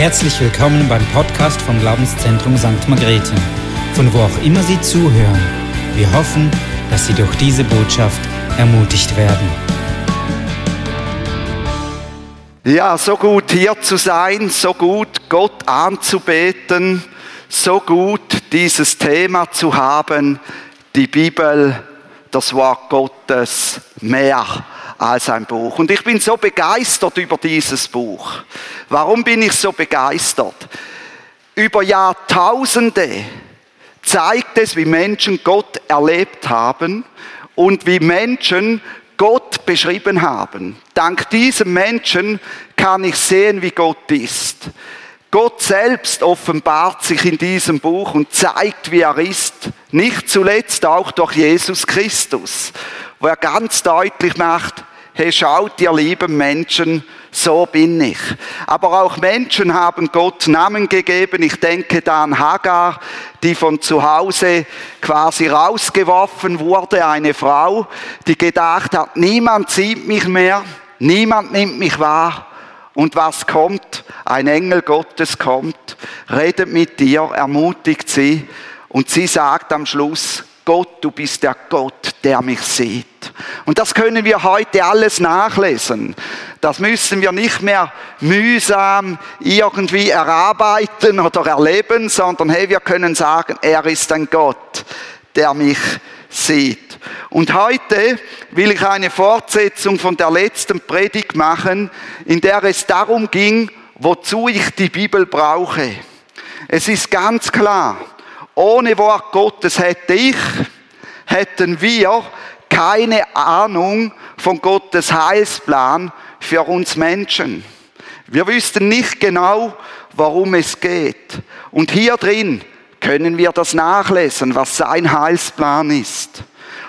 Herzlich willkommen beim Podcast vom Glaubenszentrum St. Margrethe, von wo auch immer Sie zuhören. Wir hoffen, dass Sie durch diese Botschaft ermutigt werden. Ja, so gut hier zu sein, so gut Gott anzubeten, so gut dieses Thema zu haben, die Bibel, das Wort Gottes, mehr als ein Buch. Und ich bin so begeistert über dieses Buch. Warum bin ich so begeistert? Über Jahrtausende zeigt es, wie Menschen Gott erlebt haben und wie Menschen Gott beschrieben haben. Dank diesem Menschen kann ich sehen, wie Gott ist. Gott selbst offenbart sich in diesem Buch und zeigt, wie er ist. Nicht zuletzt auch durch Jesus Christus, wo er ganz deutlich macht, hey, schaut ihr lieben Menschen, so bin ich. Aber auch Menschen haben Gott Namen gegeben. Ich denke da an Hagar, die von zu Hause quasi rausgeworfen wurde, eine Frau, die gedacht hat, niemand sieht mich mehr, niemand nimmt mich wahr. Und was kommt? Ein Engel Gottes kommt, redet mit dir, ermutigt sie und sie sagt am Schluss, Gott, du bist der Gott, der mich sieht. Und das können wir heute alles nachlesen. Das müssen wir nicht mehr mühsam irgendwie erarbeiten oder erleben, sondern hey, wir können sagen, er ist ein Gott, der mich sieht. Und heute will ich eine Fortsetzung von der letzten Predigt machen, in der es darum ging, wozu ich die Bibel brauche. Es ist ganz klar, ohne Wort Gottes hätte ich, hätten wir keine Ahnung von Gottes Heilsplan für uns Menschen. Wir wüssten nicht genau, worum es geht. Und hier drin können wir das nachlesen, was sein Heilsplan ist.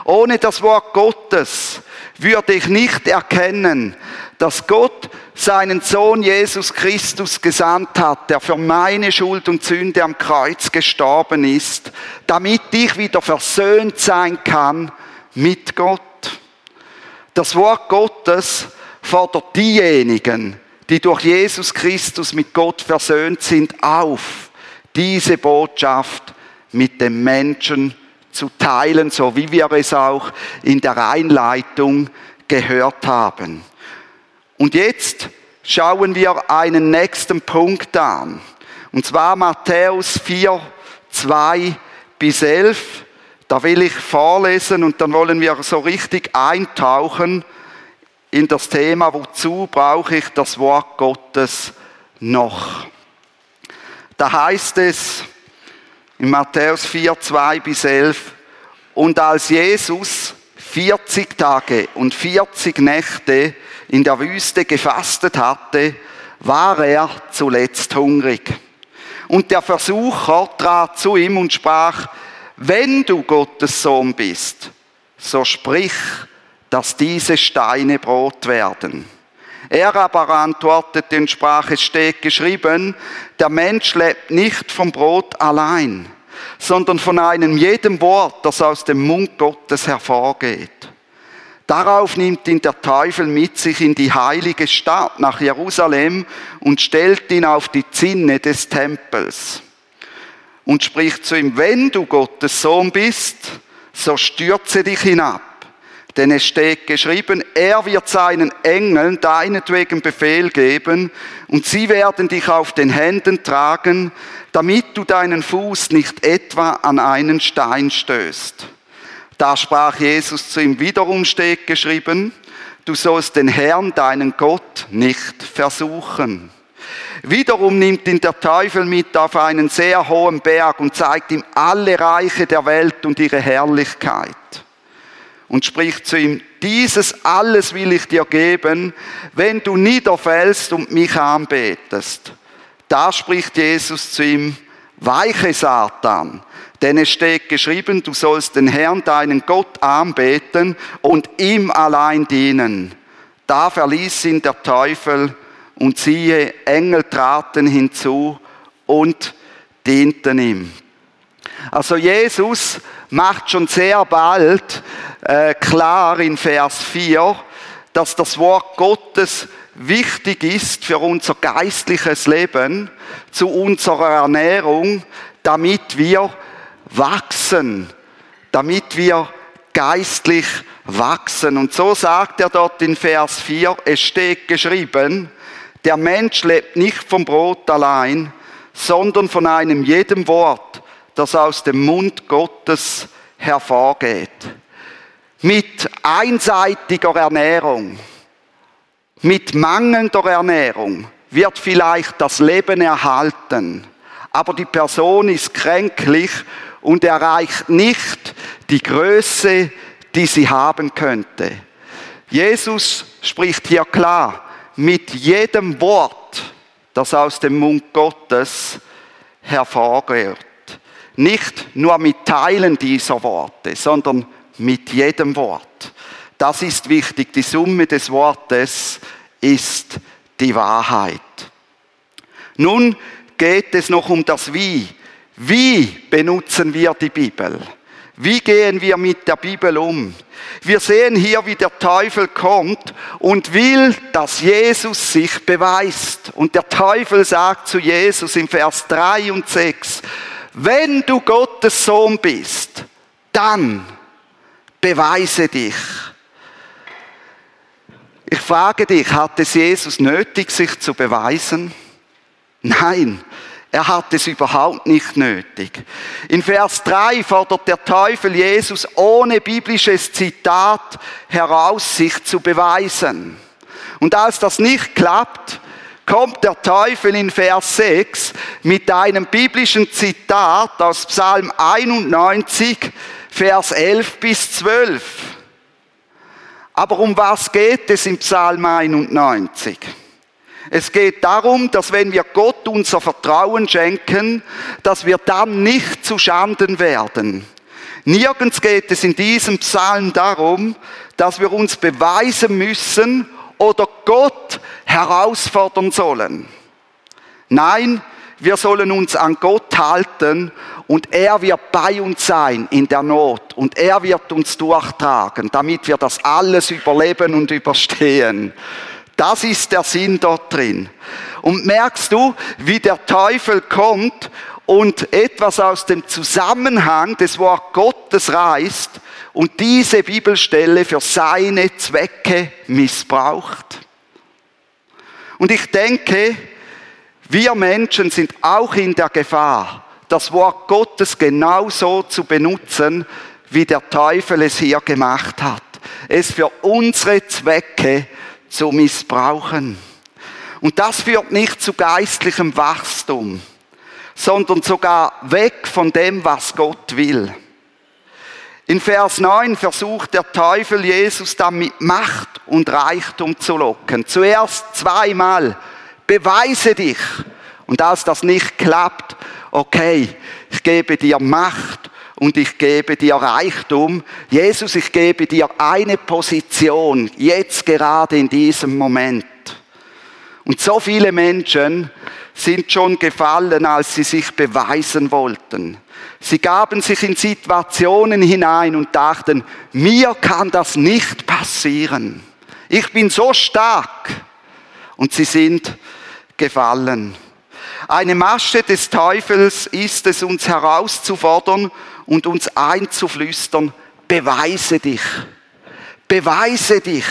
Ohne das Wort Gottes würde ich nicht erkennen, dass Gott seinen Sohn Jesus Christus gesandt hat, der für meine Schuld und Sünde am Kreuz gestorben ist, damit ich wieder versöhnt sein kann mit Gott. Das Wort Gottes fordert diejenigen, die durch Jesus Christus mit Gott versöhnt sind, auf, diese Botschaft mit dem Menschen zu teilen, so wie wir es auch in der Einleitung gehört haben. Und jetzt schauen wir einen nächsten Punkt an. Und zwar Matthäus 4, 2 bis 11. Da will ich vorlesen und dann wollen wir so richtig eintauchen in das Thema, wozu brauche ich das Wort Gottes noch. Da heißt es in Matthäus 4, 2 bis 11, und als Jesus 40 Tage und 40 Nächte in der Wüste gefastet hatte, war er zuletzt hungrig. Und der Versucher trat zu ihm und sprach, wenn du Gottes Sohn bist, so sprich, dass diese Steine Brot werden. Er aber antwortete und sprach, es steht geschrieben, der Mensch lebt nicht vom Brot allein, sondern von einem jedem Wort, das aus dem Mund Gottes hervorgeht. Darauf nimmt ihn der Teufel mit sich in die heilige Stadt nach Jerusalem und stellt ihn auf die Zinne des Tempels und spricht zu ihm, wenn du Gottes Sohn bist, so stürze dich hinab. Denn es steht geschrieben, er wird seinen Engeln deinetwegen Befehl geben und sie werden dich auf den Händen tragen, damit du deinen Fuß nicht etwa an einen Stein stößt. Da sprach Jesus zu ihm, wiederum steht geschrieben, du sollst den Herrn, deinen Gott, nicht versuchen. Wiederum nimmt ihn der Teufel mit auf einen sehr hohen Berg und zeigt ihm alle Reiche der Welt und ihre Herrlichkeit. Und spricht zu ihm, dieses alles will ich dir geben, wenn du niederfällst und mich anbetest. Da spricht Jesus zu ihm, weiche Satan, denn es steht geschrieben, du sollst den Herrn, deinen Gott, anbeten und ihm allein dienen. Da verließ ihn der Teufel und siehe, Engel traten hinzu und dienten ihm. Also Jesus macht schon sehr bald äh, klar in Vers 4, dass das Wort Gottes wichtig ist für unser geistliches Leben, zu unserer Ernährung, damit wir wachsen, damit wir geistlich wachsen. Und so sagt er dort in Vers 4, es steht geschrieben, der Mensch lebt nicht vom Brot allein, sondern von einem jedem Wort, das aus dem Mund Gottes hervorgeht. Mit einseitiger Ernährung, mit mangelnder Ernährung wird vielleicht das Leben erhalten, aber die Person ist kränklich und erreicht nicht die Größe, die sie haben könnte. Jesus spricht hier klar, mit jedem Wort, das aus dem Mund Gottes hervorgeht. Nicht nur mit Teilen dieser Worte, sondern mit jedem Wort. Das ist wichtig. Die Summe des Wortes ist die Wahrheit. Nun geht es noch um das Wie. Wie benutzen wir die Bibel? Wie gehen wir mit der Bibel um? Wir sehen hier, wie der Teufel kommt und will, dass Jesus sich beweist. Und der Teufel sagt zu Jesus im Vers 3 und 6, wenn du Gottes Sohn bist, dann beweise dich. Ich frage dich, hat es Jesus nötig, sich zu beweisen? Nein, er hat es überhaupt nicht nötig. In Vers 3 fordert der Teufel Jesus ohne biblisches Zitat heraus, sich zu beweisen. Und als das nicht klappt, kommt der Teufel in Vers 6 mit einem biblischen Zitat aus Psalm 91, Vers 11 bis 12. Aber um was geht es im Psalm 91? Es geht darum, dass wenn wir Gott unser Vertrauen schenken, dass wir dann nicht zu Schanden werden. Nirgends geht es in diesem Psalm darum, dass wir uns beweisen müssen oder Gott herausfordern sollen. Nein, wir sollen uns an Gott halten und er wird bei uns sein in der Not und er wird uns durchtragen, damit wir das alles überleben und überstehen. Das ist der Sinn dort drin. Und merkst du, wie der Teufel kommt und etwas aus dem Zusammenhang des Wort Gottes reißt und diese Bibelstelle für seine Zwecke missbraucht? Und ich denke, wir Menschen sind auch in der Gefahr, das Wort Gottes genauso zu benutzen, wie der Teufel es hier gemacht hat. Es für unsere Zwecke zu missbrauchen. Und das führt nicht zu geistlichem Wachstum, sondern sogar weg von dem, was Gott will. In Vers 9 versucht der Teufel Jesus dann mit Macht und Reichtum zu locken. Zuerst zweimal, beweise dich. Und als das nicht klappt, okay, ich gebe dir Macht und ich gebe dir Reichtum. Jesus, ich gebe dir eine Position, jetzt gerade in diesem Moment. Und so viele Menschen sind schon gefallen, als sie sich beweisen wollten. Sie gaben sich in Situationen hinein und dachten, mir kann das nicht passieren. Ich bin so stark. Und sie sind gefallen. Eine Masche des Teufels ist es, uns herauszufordern und uns einzuflüstern, beweise dich, beweise dich,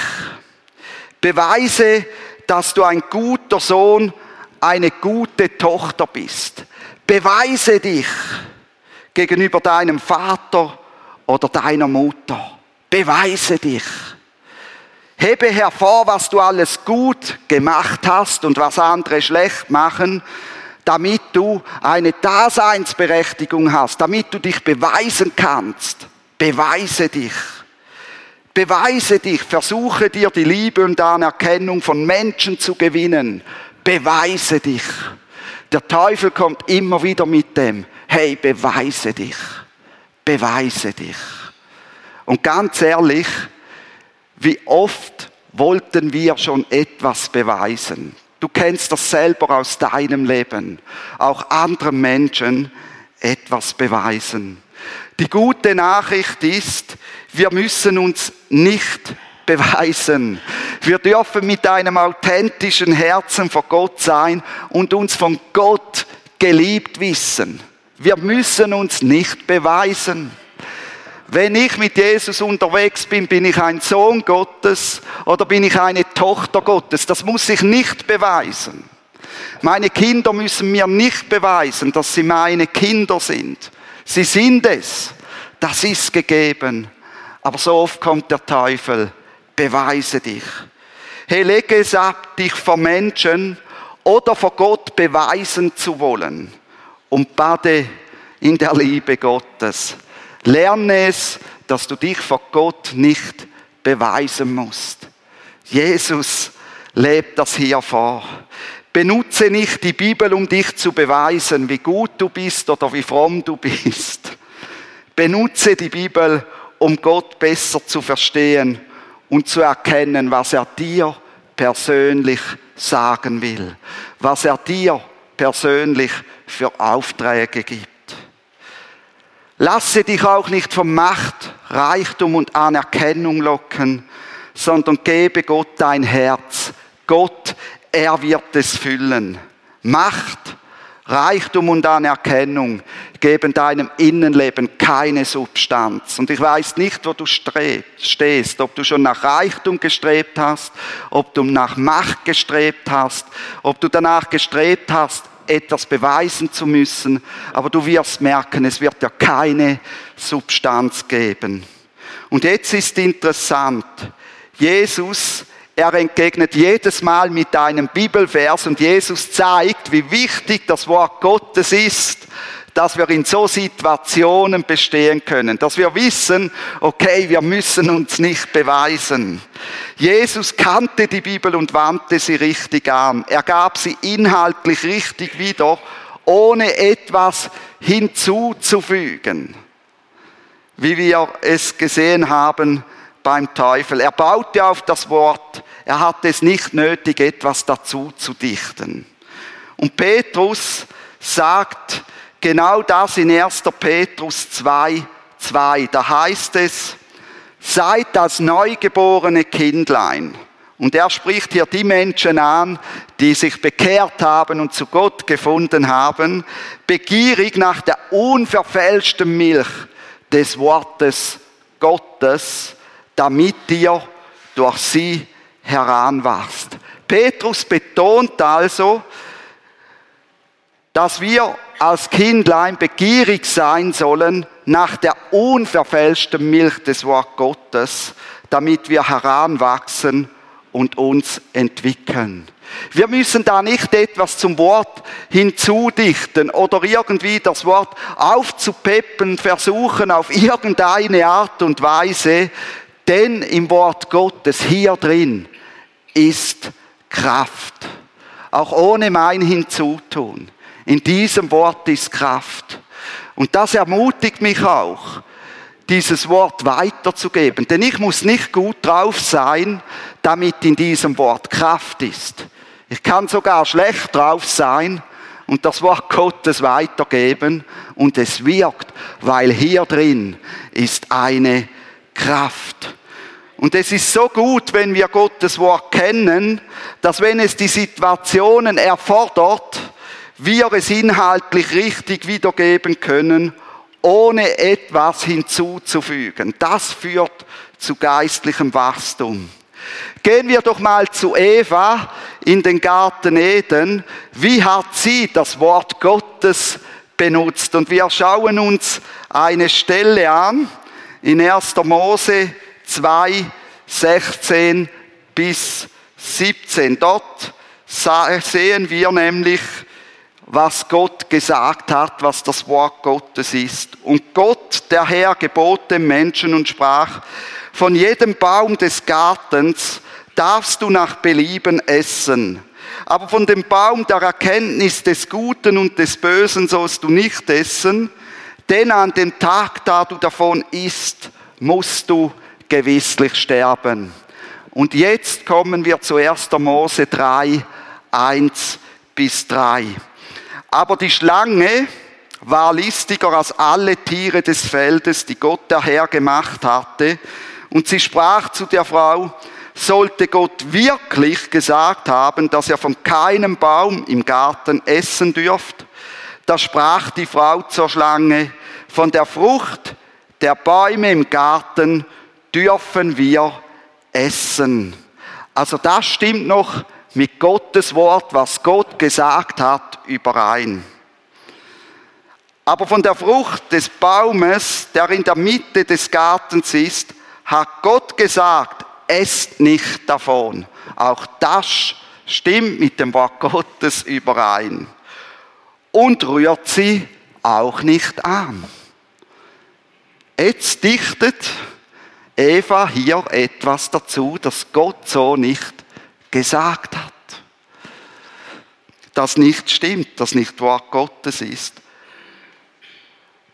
beweise, dass du ein guter Sohn, eine gute Tochter bist. Beweise dich gegenüber deinem Vater oder deiner Mutter. Beweise dich. Hebe hervor, was du alles gut gemacht hast und was andere schlecht machen damit du eine Daseinsberechtigung hast, damit du dich beweisen kannst. Beweise dich. Beweise dich, versuche dir die Liebe und Anerkennung von Menschen zu gewinnen. Beweise dich. Der Teufel kommt immer wieder mit dem, hey, beweise dich. Beweise dich. Und ganz ehrlich, wie oft wollten wir schon etwas beweisen? Du kennst das selber aus deinem Leben. Auch anderen Menschen etwas beweisen. Die gute Nachricht ist, wir müssen uns nicht beweisen. Wir dürfen mit einem authentischen Herzen vor Gott sein und uns von Gott geliebt wissen. Wir müssen uns nicht beweisen. Wenn ich mit Jesus unterwegs bin, bin ich ein Sohn Gottes oder bin ich eine Tochter Gottes. Das muss ich nicht beweisen. Meine Kinder müssen mir nicht beweisen, dass sie meine Kinder sind. Sie sind es. Das ist gegeben. Aber so oft kommt der Teufel. Beweise dich. Hey, lege es ab, dich vor Menschen oder vor Gott beweisen zu wollen. Und bade in der Liebe Gottes. Lerne es, dass du dich vor Gott nicht beweisen musst. Jesus lebt das hier vor. Benutze nicht die Bibel, um dich zu beweisen, wie gut du bist oder wie fromm du bist. Benutze die Bibel, um Gott besser zu verstehen und zu erkennen, was er dir persönlich sagen will, was er dir persönlich für Aufträge gibt. Lasse dich auch nicht von Macht, Reichtum und Anerkennung locken, sondern gebe Gott dein Herz. Gott, er wird es füllen. Macht, Reichtum und Anerkennung geben deinem Innenleben keine Substanz. Und ich weiß nicht, wo du stehst, ob du schon nach Reichtum gestrebt hast, ob du nach Macht gestrebt hast, ob du danach gestrebt hast, etwas beweisen zu müssen, aber du wirst merken, es wird ja keine Substanz geben. Und jetzt ist interessant, Jesus, er entgegnet jedes Mal mit einem Bibelvers und Jesus zeigt, wie wichtig das Wort Gottes ist dass wir in so Situationen bestehen können, dass wir wissen, okay, wir müssen uns nicht beweisen. Jesus kannte die Bibel und wandte sie richtig an. Er gab sie inhaltlich richtig wieder, ohne etwas hinzuzufügen. Wie wir es gesehen haben beim Teufel. Er baute auf das Wort. Er hatte es nicht nötig, etwas dazu zu dichten. Und Petrus sagt, genau das in 1. Petrus 2, 2. Da heißt es, seid als neugeborene Kindlein. Und er spricht hier die Menschen an, die sich bekehrt haben und zu Gott gefunden haben, begierig nach der unverfälschten Milch des Wortes Gottes, damit ihr durch sie heranwachst. Petrus betont also, dass wir als Kindlein begierig sein sollen nach der unverfälschten Milch des Wort Gottes, damit wir heranwachsen und uns entwickeln. Wir müssen da nicht etwas zum Wort hinzudichten oder irgendwie das Wort aufzupeppen, versuchen auf irgendeine Art und Weise, denn im Wort Gottes hier drin ist Kraft, auch ohne mein Hinzutun. In diesem Wort ist Kraft. Und das ermutigt mich auch, dieses Wort weiterzugeben. Denn ich muss nicht gut drauf sein, damit in diesem Wort Kraft ist. Ich kann sogar schlecht drauf sein und das Wort Gottes weitergeben und es wirkt, weil hier drin ist eine Kraft. Und es ist so gut, wenn wir Gottes Wort kennen, dass wenn es die Situationen erfordert, wir es inhaltlich richtig wiedergeben können, ohne etwas hinzuzufügen. Das führt zu geistlichem Wachstum. Gehen wir doch mal zu Eva in den Garten Eden. Wie hat sie das Wort Gottes benutzt? Und wir schauen uns eine Stelle an in 1. Mose 2, 16 bis 17. Dort sehen wir nämlich, was Gott gesagt hat, was das Wort Gottes ist. Und Gott, der Herr, gebot dem Menschen und sprach, von jedem Baum des Gartens darfst du nach Belieben essen. Aber von dem Baum der Erkenntnis des Guten und des Bösen sollst du nicht essen, denn an dem Tag, da du davon isst, musst du gewisslich sterben. Und jetzt kommen wir zu 1. Mose 3, 1 bis 3. Aber die Schlange war listiger als alle Tiere des Feldes, die Gott der Herr gemacht hatte. Und sie sprach zu der Frau, sollte Gott wirklich gesagt haben, dass er von keinem Baum im Garten essen dürft? Da sprach die Frau zur Schlange, von der Frucht der Bäume im Garten dürfen wir essen. Also das stimmt noch mit Gottes Wort, was Gott gesagt hat, überein. Aber von der Frucht des Baumes, der in der Mitte des Gartens ist, hat Gott gesagt, esst nicht davon. Auch das stimmt mit dem Wort Gottes überein. Und rührt sie auch nicht an. Jetzt dichtet Eva hier etwas dazu, das Gott so nicht gesagt hat. Das nicht stimmt, das nicht Wort Gottes ist.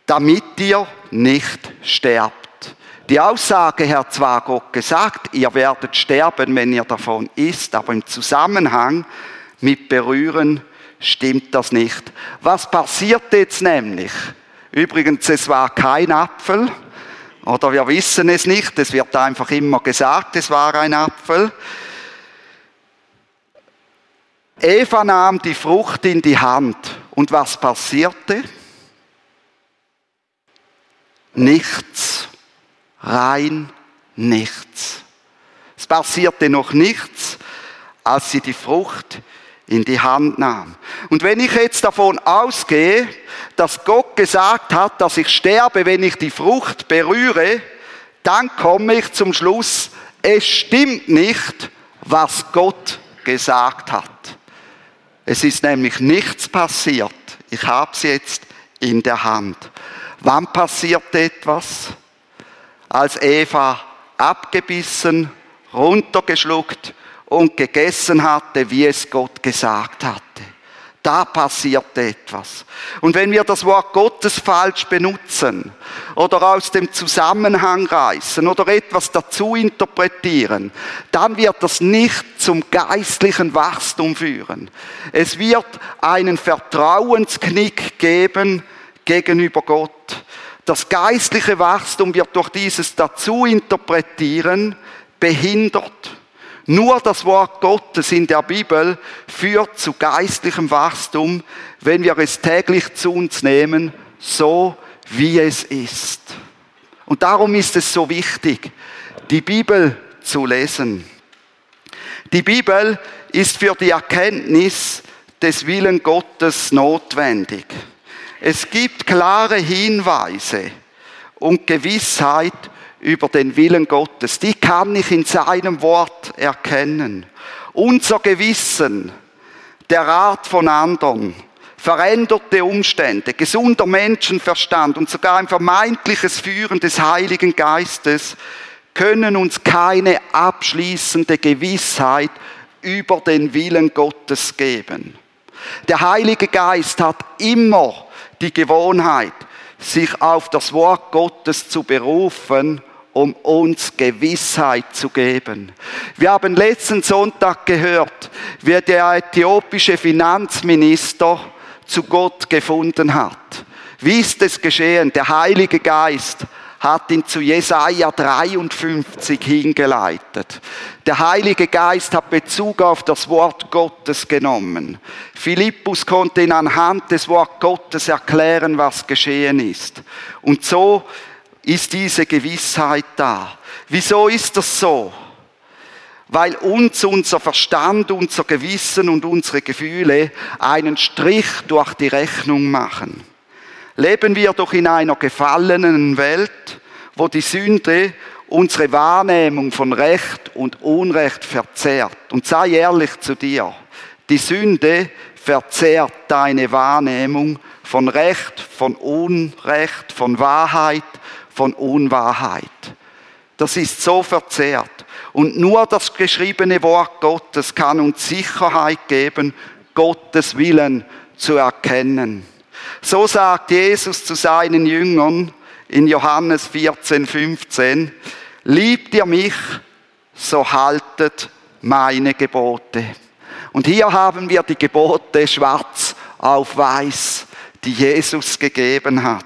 Damit ihr nicht sterbt. Die Aussage hat zwar Gott gesagt, ihr werdet sterben, wenn ihr davon isst, aber im Zusammenhang mit Berühren stimmt das nicht. Was passiert jetzt nämlich? Übrigens, es war kein Apfel, oder wir wissen es nicht, es wird einfach immer gesagt, es war ein Apfel. Eva nahm die Frucht in die Hand und was passierte? Nichts rein nichts. Es passierte noch nichts, als sie die Frucht in die Hand nahm. Und wenn ich jetzt davon ausgehe, dass Gott gesagt hat, dass ich sterbe, wenn ich die Frucht berühre, dann komme ich zum Schluss, es stimmt nicht, was Gott gesagt hat. Es ist nämlich nichts passiert. Ich habe es jetzt in der Hand. Wann passiert etwas? als Eva abgebissen, runtergeschluckt und gegessen hatte, wie es Gott gesagt hatte. Da passiert etwas. Und wenn wir das Wort Gottes falsch benutzen oder aus dem Zusammenhang reißen oder etwas dazu interpretieren, dann wird das nicht zum geistlichen Wachstum führen. Es wird einen Vertrauensknick geben gegenüber Gott. Das geistliche Wachstum wird durch dieses Dazu-Interpretieren behindert. Nur das Wort Gottes in der Bibel führt zu geistlichem Wachstum, wenn wir es täglich zu uns nehmen, so wie es ist. Und darum ist es so wichtig, die Bibel zu lesen. Die Bibel ist für die Erkenntnis des Willen Gottes notwendig. Es gibt klare Hinweise und Gewissheit über den Willen Gottes. Die kann ich in seinem Wort erkennen. Unser Gewissen, der Rat von anderen, veränderte Umstände, gesunder Menschenverstand und sogar ein vermeintliches Führen des Heiligen Geistes können uns keine abschließende Gewissheit über den Willen Gottes geben. Der Heilige Geist hat immer die Gewohnheit, sich auf das Wort Gottes zu berufen, um uns Gewissheit zu geben. Wir haben letzten Sonntag gehört, wie der äthiopische Finanzminister zu Gott gefunden hat. Wie ist es geschehen? Der Heilige Geist hat ihn zu Jesaja 53 hingeleitet. Der Heilige Geist hat Bezug auf das Wort Gottes genommen. Philippus konnte ihn anhand des Wort Gottes erklären, was geschehen ist. Und so ist diese Gewissheit da. Wieso ist das so? Weil uns unser Verstand, unser Gewissen und unsere Gefühle einen Strich durch die Rechnung machen. Leben wir doch in einer gefallenen Welt, wo die Sünde unsere Wahrnehmung von Recht und Unrecht verzehrt. Und sei ehrlich zu dir, die Sünde verzehrt deine Wahrnehmung von Recht, von Unrecht, von Wahrheit, von Unwahrheit. Das ist so verzehrt. Und nur das geschriebene Wort Gottes kann uns Sicherheit geben, Gottes Willen zu erkennen. So sagt Jesus zu seinen Jüngern, in Johannes 14, 15, liebt ihr mich, so haltet meine Gebote. Und hier haben wir die Gebote schwarz auf weiß, die Jesus gegeben hat.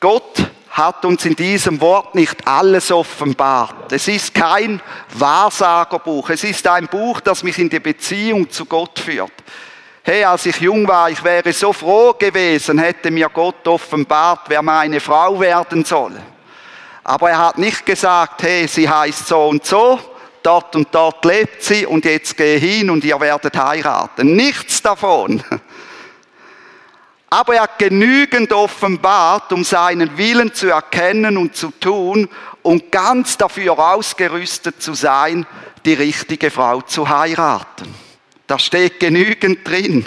Gott hat uns in diesem Wort nicht alles offenbart. Es ist kein Wahrsagerbuch. Es ist ein Buch, das mich in die Beziehung zu Gott führt. Hey, als ich jung war, ich wäre so froh gewesen, hätte mir Gott offenbart, wer meine Frau werden soll. Aber er hat nicht gesagt, hey, sie heißt so und so, dort und dort lebt sie und jetzt gehe hin und ihr werdet heiraten. Nichts davon. Aber er hat genügend offenbart, um seinen Willen zu erkennen und zu tun und ganz dafür ausgerüstet zu sein, die richtige Frau zu heiraten. Da steht genügend drin.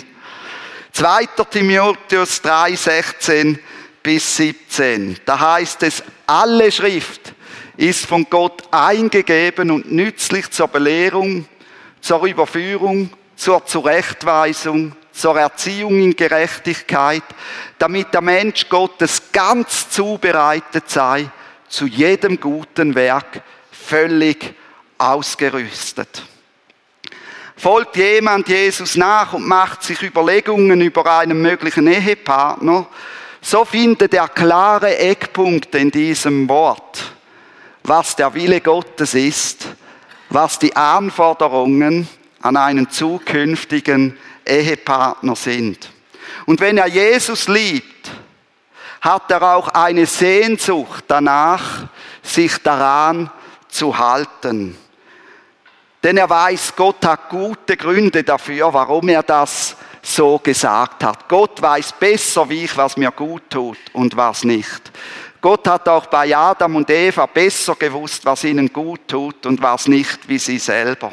2. Timotheus 3, 16 bis 17. Da heißt es, alle Schrift ist von Gott eingegeben und nützlich zur Belehrung, zur Überführung, zur Zurechtweisung, zur Erziehung in Gerechtigkeit, damit der Mensch Gottes ganz zubereitet sei, zu jedem guten Werk völlig ausgerüstet. Folgt jemand Jesus nach und macht sich Überlegungen über einen möglichen Ehepartner, so findet er klare Eckpunkte in diesem Wort, was der Wille Gottes ist, was die Anforderungen an einen zukünftigen Ehepartner sind. Und wenn er Jesus liebt, hat er auch eine Sehnsucht danach, sich daran zu halten. Denn er weiß, Gott hat gute Gründe dafür, warum er das so gesagt hat. Gott weiß besser wie ich, was mir gut tut und was nicht. Gott hat auch bei Adam und Eva besser gewusst, was ihnen gut tut und was nicht, wie sie selber.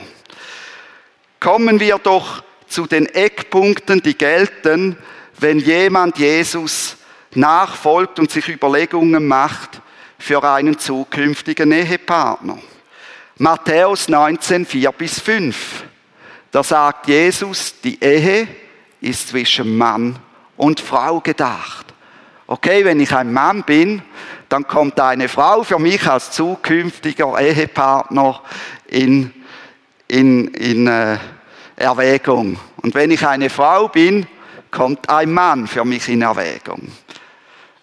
Kommen wir doch zu den Eckpunkten, die gelten, wenn jemand Jesus nachfolgt und sich Überlegungen macht für einen zukünftigen Ehepartner. Matthäus 19, 4 bis 5. Da sagt Jesus, die Ehe ist zwischen Mann und Frau gedacht. Okay, wenn ich ein Mann bin, dann kommt eine Frau für mich als zukünftiger Ehepartner in, in, in äh, Erwägung. Und wenn ich eine Frau bin, kommt ein Mann für mich in Erwägung.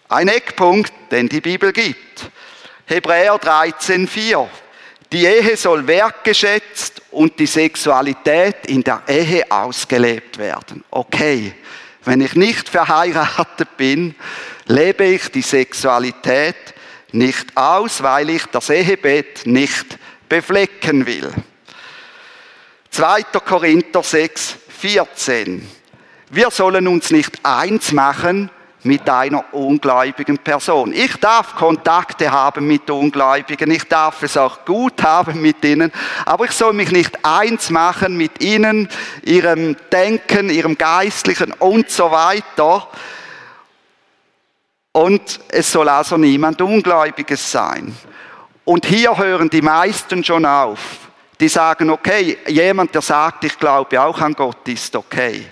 Ein Eckpunkt, den die Bibel gibt. Hebräer 13,4. Die Ehe soll wertgeschätzt und die Sexualität in der Ehe ausgelebt werden. Okay, wenn ich nicht verheiratet bin, lebe ich die Sexualität nicht aus, weil ich das Ehebett nicht beflecken will. 2. Korinther 6, 14. Wir sollen uns nicht eins machen mit einer ungläubigen Person. Ich darf Kontakte haben mit Ungläubigen, ich darf es auch gut haben mit ihnen, aber ich soll mich nicht eins machen mit ihnen, ihrem Denken, ihrem Geistlichen und so weiter. Und es soll also niemand Ungläubiges sein. Und hier hören die meisten schon auf. Die sagen, okay, jemand, der sagt, ich glaube auch an Gott, ist okay.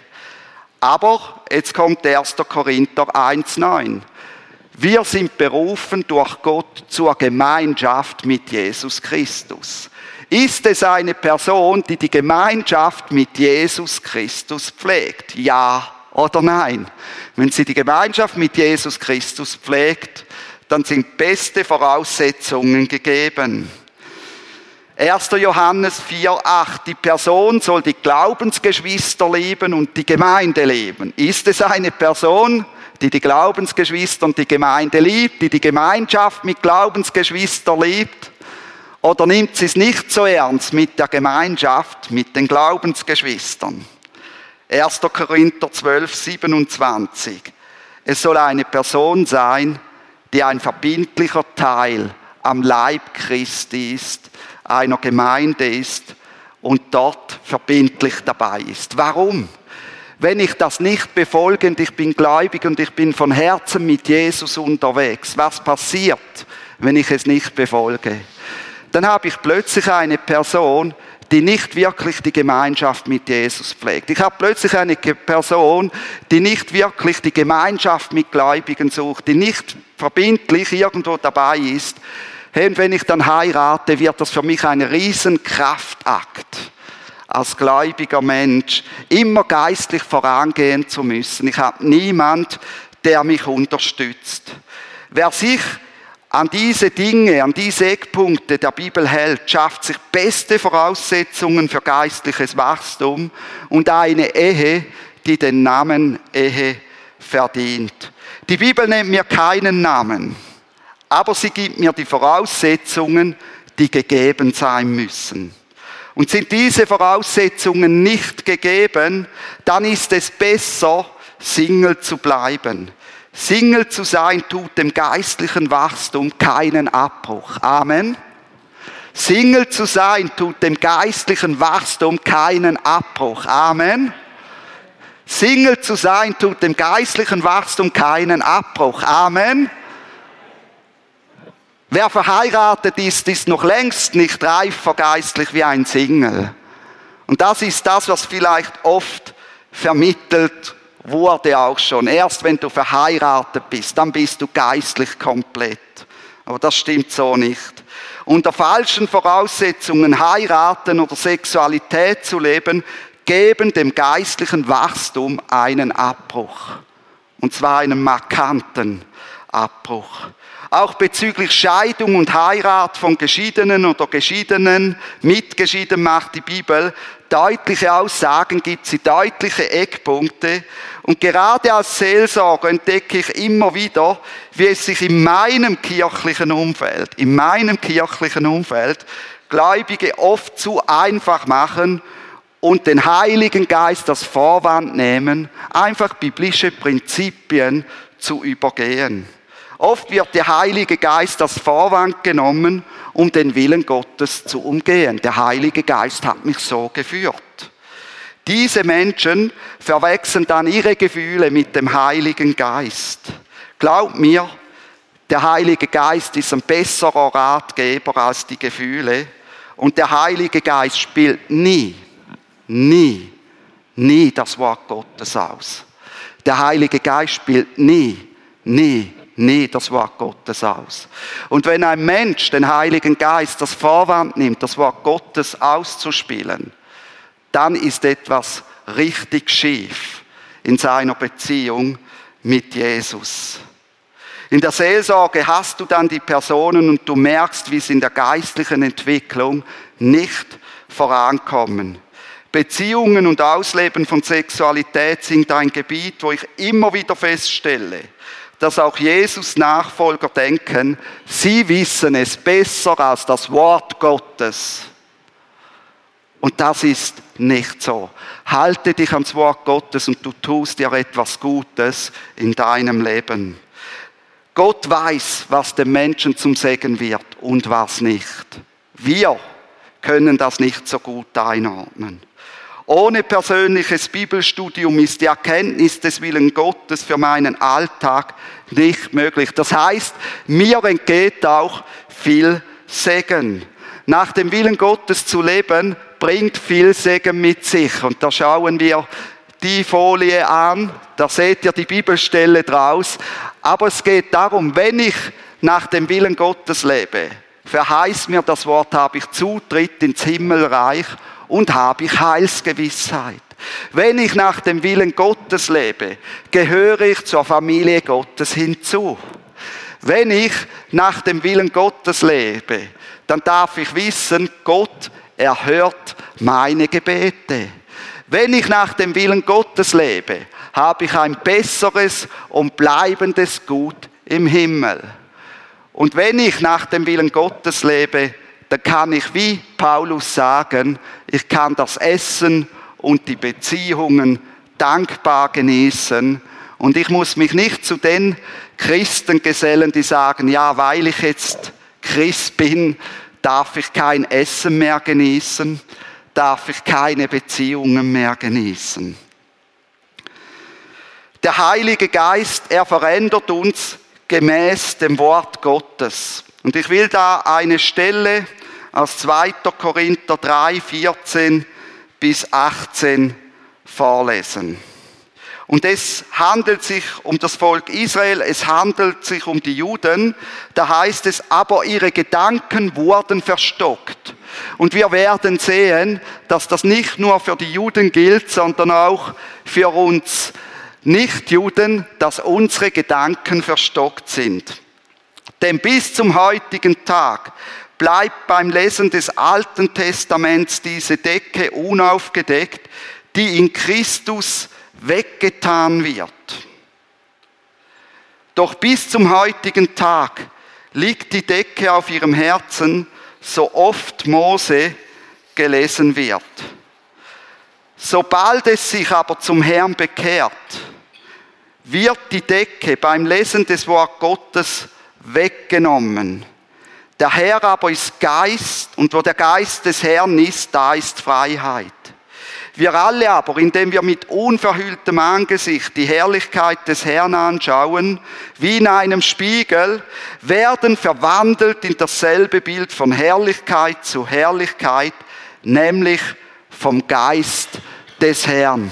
Aber jetzt kommt 1. Korinther 1,9. Wir sind berufen durch Gott zur Gemeinschaft mit Jesus Christus. Ist es eine Person, die die Gemeinschaft mit Jesus Christus pflegt? Ja oder nein? Wenn sie die Gemeinschaft mit Jesus Christus pflegt, dann sind beste Voraussetzungen gegeben. 1. Johannes 4,8. Die Person soll die Glaubensgeschwister lieben und die Gemeinde lieben. Ist es eine Person, die die Glaubensgeschwister und die Gemeinde liebt, die die Gemeinschaft mit Glaubensgeschwistern liebt? Oder nimmt sie es nicht so ernst mit der Gemeinschaft, mit den Glaubensgeschwistern? 1. Korinther 12, 27. Es soll eine Person sein, die ein verbindlicher Teil am Leib Christi ist, einer Gemeinde ist und dort verbindlich dabei ist. Warum? Wenn ich das nicht befolge und ich bin gläubig und ich bin von Herzen mit Jesus unterwegs, was passiert, wenn ich es nicht befolge? Dann habe ich plötzlich eine Person, die nicht wirklich die Gemeinschaft mit Jesus pflegt. Ich habe plötzlich eine Person, die nicht wirklich die Gemeinschaft mit Gläubigen sucht, die nicht verbindlich irgendwo dabei ist, Hey, und wenn ich dann heirate, wird das für mich ein Riesenkraftakt als gläubiger Mensch, immer geistlich vorangehen zu müssen. Ich habe niemand, der mich unterstützt. Wer sich an diese Dinge, an diese Eckpunkte der Bibel hält, schafft sich beste Voraussetzungen für geistliches Wachstum und eine Ehe, die den Namen Ehe verdient. Die Bibel nennt mir keinen Namen, aber sie gibt mir die Voraussetzungen, die gegeben sein müssen. Und sind diese Voraussetzungen nicht gegeben, dann ist es besser, Single zu bleiben. Single zu sein tut dem geistlichen Wachstum keinen Abbruch. Amen. Single zu sein tut dem geistlichen Wachstum keinen Abbruch. Amen. Single zu sein tut dem geistlichen Wachstum keinen Abbruch. Amen. Wer verheiratet ist, ist noch längst nicht reifer geistlich wie ein Single. Und das ist das, was vielleicht oft vermittelt wurde auch schon. Erst wenn du verheiratet bist, dann bist du geistlich komplett. Aber das stimmt so nicht. Unter falschen Voraussetzungen heiraten oder Sexualität zu leben, geben dem geistlichen Wachstum einen Abbruch. Und zwar einen markanten Abbruch. Auch bezüglich Scheidung und Heirat von Geschiedenen oder Geschiedenen, mitgeschieden macht die Bibel deutliche Aussagen, gibt sie deutliche Eckpunkte. Und gerade als Seelsorger entdecke ich immer wieder, wie es sich in meinem kirchlichen Umfeld, in meinem kirchlichen Umfeld, Gläubige oft zu einfach machen und den Heiligen Geist das Vorwand nehmen, einfach biblische Prinzipien zu übergehen. Oft wird der Heilige Geist das Vorwand genommen, um den Willen Gottes zu umgehen. Der Heilige Geist hat mich so geführt. Diese Menschen verwechseln dann ihre Gefühle mit dem Heiligen Geist. Glaub mir, der Heilige Geist ist ein besserer Ratgeber als die Gefühle. Und der Heilige Geist spielt nie, nie, nie das Wort Gottes aus. Der Heilige Geist spielt nie, nie nie das Wort Gottes aus. Und wenn ein Mensch den Heiligen Geist das Vorwand nimmt, das Wort Gottes auszuspielen, dann ist etwas richtig schief in seiner Beziehung mit Jesus. In der Seelsorge hast du dann die Personen und du merkst, wie sie in der geistlichen Entwicklung nicht vorankommen. Beziehungen und Ausleben von Sexualität sind ein Gebiet, wo ich immer wieder feststelle, dass auch Jesus Nachfolger denken, sie wissen es besser als das Wort Gottes. Und das ist nicht so. Halte dich ans Wort Gottes und du tust dir etwas Gutes in deinem Leben. Gott weiß, was dem Menschen zum Segen wird und was nicht. Wir können das nicht so gut einordnen. Ohne persönliches Bibelstudium ist die Erkenntnis des Willen Gottes für meinen Alltag nicht möglich. Das heißt, mir entgeht auch viel Segen. Nach dem Willen Gottes zu leben, bringt viel Segen mit sich. Und da schauen wir die Folie an, da seht ihr die Bibelstelle draus. Aber es geht darum, wenn ich nach dem Willen Gottes lebe, verheißt mir das Wort, habe ich Zutritt ins Himmelreich und habe ich Heilsgewissheit. Wenn ich nach dem Willen Gottes lebe, gehöre ich zur Familie Gottes hinzu. Wenn ich nach dem Willen Gottes lebe, dann darf ich wissen, Gott erhört meine Gebete. Wenn ich nach dem Willen Gottes lebe, habe ich ein besseres und bleibendes Gut im Himmel. Und wenn ich nach dem Willen Gottes lebe, dann kann ich wie Paulus sagen, ich kann das Essen und die Beziehungen dankbar genießen. Und ich muss mich nicht zu den Christen gesellen, die sagen, ja, weil ich jetzt Christ bin, darf ich kein Essen mehr genießen, darf ich keine Beziehungen mehr genießen. Der Heilige Geist, er verändert uns gemäß dem Wort Gottes. Und ich will da eine Stelle aus 2. Korinther 3, 14 bis 18 vorlesen. Und es handelt sich um das Volk Israel, es handelt sich um die Juden. Da heißt es, aber ihre Gedanken wurden verstockt. Und wir werden sehen, dass das nicht nur für die Juden gilt, sondern auch für uns Nichtjuden, dass unsere Gedanken verstockt sind. Denn bis zum heutigen Tag bleibt beim Lesen des Alten Testaments diese Decke unaufgedeckt, die in Christus weggetan wird. Doch bis zum heutigen Tag liegt die Decke auf ihrem Herzen, so oft Mose gelesen wird. Sobald es sich aber zum Herrn bekehrt, wird die Decke beim Lesen des Wort Gottes weggenommen. Der Herr aber ist Geist und wo der Geist des Herrn ist, da ist Freiheit. Wir alle aber, indem wir mit unverhülltem Angesicht die Herrlichkeit des Herrn anschauen, wie in einem Spiegel, werden verwandelt in dasselbe Bild von Herrlichkeit zu Herrlichkeit, nämlich vom Geist des Herrn.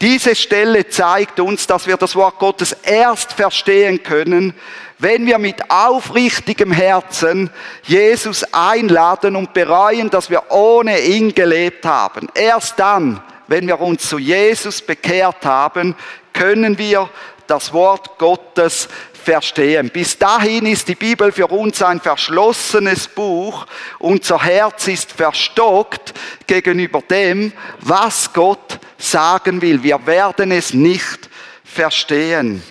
Diese Stelle zeigt uns, dass wir das Wort Gottes erst verstehen können, wenn wir mit aufrichtigem Herzen Jesus einladen und bereuen, dass wir ohne ihn gelebt haben. Erst dann, wenn wir uns zu Jesus bekehrt haben, können wir das Wort Gottes verstehen. Bis dahin ist die Bibel für uns ein verschlossenes Buch. Unser Herz ist verstockt gegenüber dem, was Gott sagen will. Wir werden es nicht verstehen.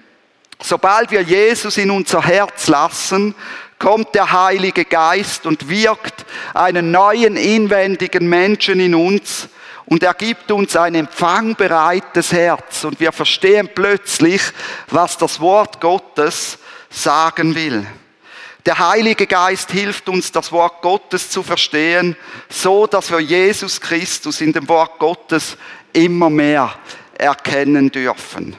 Sobald wir Jesus in unser Herz lassen, kommt der Heilige Geist und wirkt einen neuen inwendigen Menschen in uns und er gibt uns ein empfangbereites Herz und wir verstehen plötzlich, was das Wort Gottes sagen will. Der Heilige Geist hilft uns, das Wort Gottes zu verstehen, so dass wir Jesus Christus in dem Wort Gottes immer mehr erkennen dürfen.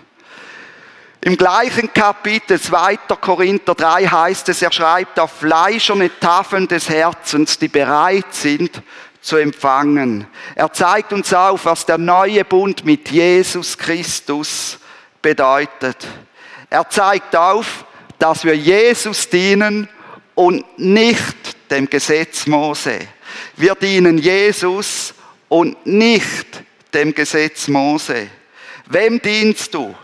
Im gleichen Kapitel 2. Korinther 3 heißt es, er schreibt auf fleischerne Tafeln des Herzens, die bereit sind zu empfangen. Er zeigt uns auf, was der neue Bund mit Jesus Christus bedeutet. Er zeigt auf, dass wir Jesus dienen und nicht dem Gesetz Mose. Wir dienen Jesus und nicht dem Gesetz Mose. Wem dienst du?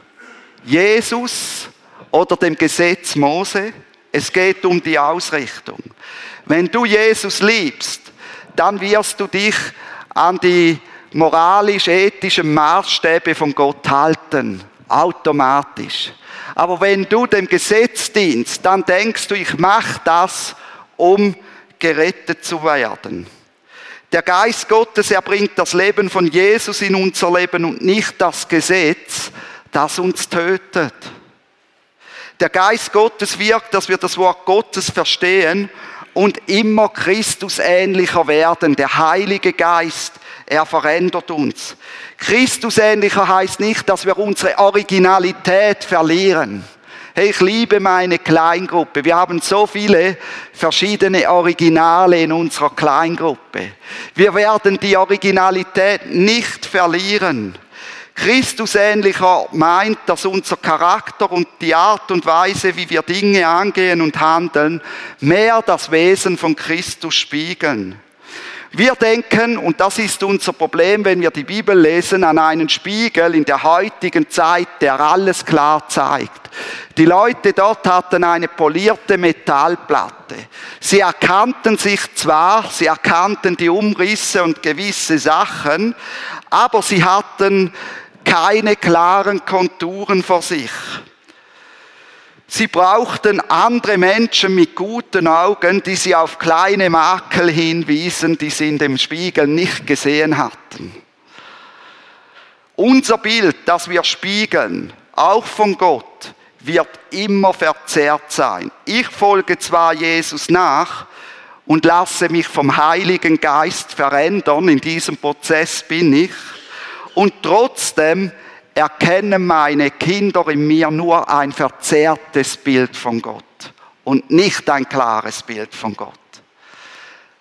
Jesus oder dem Gesetz Mose. Es geht um die Ausrichtung. Wenn du Jesus liebst, dann wirst du dich an die moralisch-ethischen Maßstäbe von Gott halten. Automatisch. Aber wenn du dem Gesetz dienst, dann denkst du, ich mache das, um gerettet zu werden. Der Geist Gottes, er bringt das Leben von Jesus in unser Leben und nicht das Gesetz, das uns tötet. Der Geist Gottes wirkt, dass wir das Wort Gottes verstehen und immer Christus ähnlicher werden. Der Heilige Geist, er verändert uns. Christus ähnlicher heißt nicht, dass wir unsere Originalität verlieren. Hey, ich liebe meine Kleingruppe. Wir haben so viele verschiedene Originale in unserer Kleingruppe. Wir werden die Originalität nicht verlieren. Christusähnlicher meint, dass unser Charakter und die Art und Weise, wie wir Dinge angehen und handeln, mehr das Wesen von Christus spiegeln. Wir denken, und das ist unser Problem, wenn wir die Bibel lesen, an einen Spiegel in der heutigen Zeit, der alles klar zeigt. Die Leute dort hatten eine polierte Metallplatte. Sie erkannten sich zwar, sie erkannten die Umrisse und gewisse Sachen, aber sie hatten keine klaren Konturen vor sich. Sie brauchten andere Menschen mit guten Augen, die sie auf kleine Makel hinwiesen, die sie in dem Spiegel nicht gesehen hatten. Unser Bild, das wir spiegeln, auch von Gott, wird immer verzerrt sein. Ich folge zwar Jesus nach und lasse mich vom Heiligen Geist verändern, in diesem Prozess bin ich, und trotzdem erkennen meine Kinder in mir nur ein verzerrtes Bild von Gott und nicht ein klares Bild von Gott.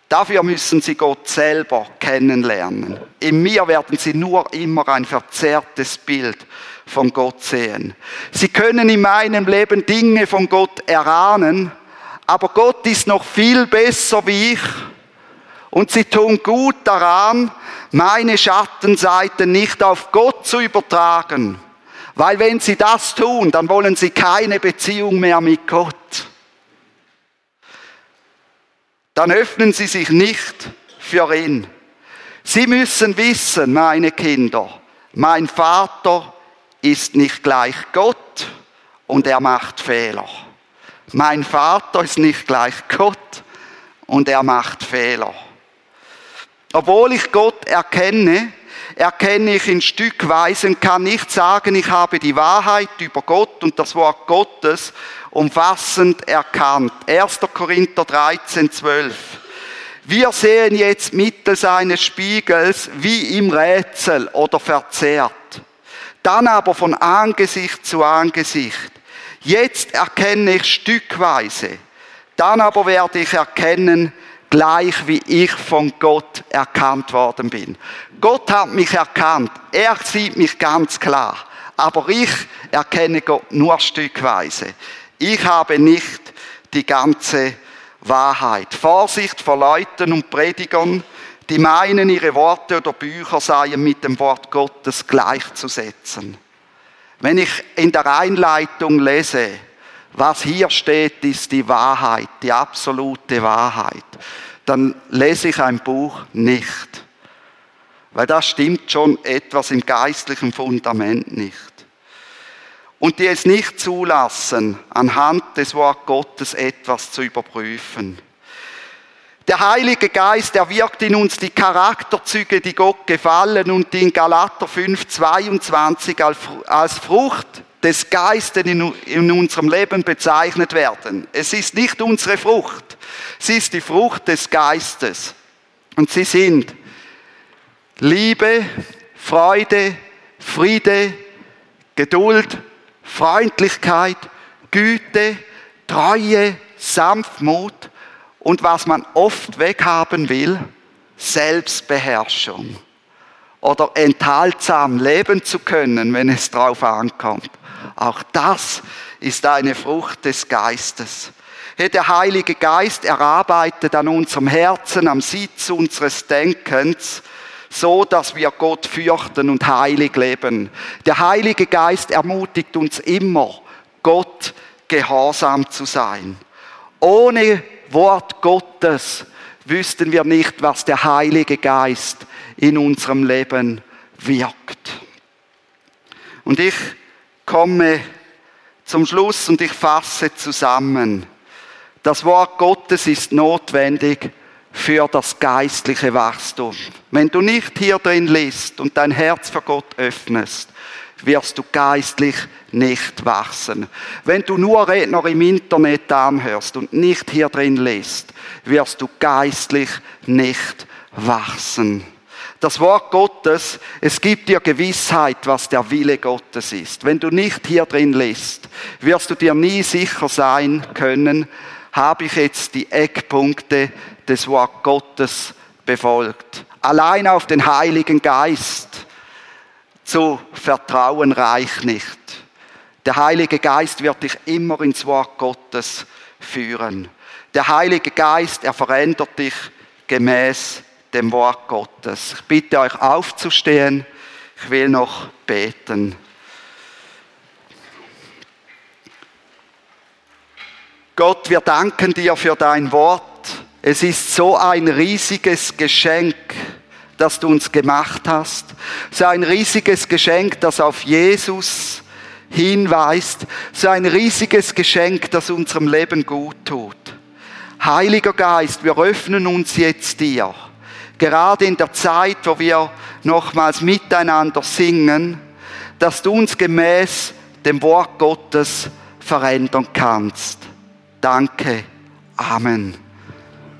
Dafür müssen sie Gott selber kennenlernen. In mir werden sie nur immer ein verzerrtes Bild von Gott sehen. Sie können in meinem Leben Dinge von Gott erahnen, aber Gott ist noch viel besser wie ich und sie tun gut daran, meine Schattenseiten nicht auf Gott zu übertragen. Weil wenn sie das tun, dann wollen sie keine Beziehung mehr mit Gott. dann öffnen sie sich nicht für ihn. Sie müssen wissen, meine Kinder, mein Vater ist nicht gleich Gott und er macht Fehler. Mein Vater ist nicht gleich Gott und er macht Fehler. Obwohl ich Gott erkenne, erkenne ich in Stückweise und kann nicht sagen, ich habe die Wahrheit über Gott und das Wort Gottes umfassend erkannt. 1. Korinther 13, 12. Wir sehen jetzt mittels eines Spiegels wie im Rätsel oder verzerrt. Dann aber von Angesicht zu Angesicht. Jetzt erkenne ich stückweise. Dann aber werde ich erkennen, gleich wie ich von Gott erkannt worden bin. Gott hat mich erkannt. Er sieht mich ganz klar. Aber ich erkenne Gott nur stückweise. Ich habe nicht die ganze Wahrheit. Vorsicht vor Leuten und Predigern, die meinen, ihre Worte oder Bücher seien mit dem Wort Gottes gleichzusetzen. Wenn ich in der Einleitung lese, was hier steht, ist die Wahrheit, die absolute Wahrheit, dann lese ich ein Buch nicht. Weil das stimmt schon etwas im geistlichen Fundament nicht. Und die es nicht zulassen, anhand des Wort Gottes etwas zu überprüfen. Der Heilige Geist, er wirkt in uns die Charakterzüge, die Gott gefallen und die in Galater 5, 22 als Frucht des Geistes in unserem Leben bezeichnet werden. Es ist nicht unsere Frucht, sie ist die Frucht des Geistes. Und sie sind Liebe, Freude, Friede, Geduld, Freundlichkeit, Güte, Treue, Sanftmut und was man oft weghaben will, Selbstbeherrschung oder enthaltsam leben zu können, wenn es drauf ankommt. Auch das ist eine Frucht des Geistes. Der Heilige Geist erarbeitet an unserem Herzen, am Sitz unseres Denkens, so dass wir Gott fürchten und heilig leben. Der Heilige Geist ermutigt uns immer, Gott gehorsam zu sein. Ohne Wort Gottes wüssten wir nicht, was der Heilige Geist in unserem Leben wirkt. Und ich komme zum Schluss und ich fasse zusammen. Das Wort Gottes ist notwendig für das geistliche Wachstum. Wenn du nicht hier drin liest und dein Herz für Gott öffnest, wirst du geistlich nicht wachsen. Wenn du nur Redner im Internet anhörst und nicht hier drin liest, wirst du geistlich nicht wachsen. Das Wort Gottes, es gibt dir Gewissheit, was der Wille Gottes ist. Wenn du nicht hier drin liest, wirst du dir nie sicher sein können, habe ich jetzt die Eckpunkte des Wort Gottes befolgt. Allein auf den Heiligen Geist zu vertrauen reicht nicht. Der Heilige Geist wird dich immer ins Wort Gottes führen. Der Heilige Geist, er verändert dich gemäß dem Wort Gottes. Ich bitte euch aufzustehen. Ich will noch beten. Gott, wir danken dir für dein Wort. Es ist so ein riesiges Geschenk, das du uns gemacht hast. So ein riesiges Geschenk, das auf Jesus hinweist. So ein riesiges Geschenk, das unserem Leben gut tut. Heiliger Geist, wir öffnen uns jetzt dir. Gerade in der Zeit, wo wir nochmals miteinander singen, dass du uns gemäß dem Wort Gottes verändern kannst. Danke. Amen.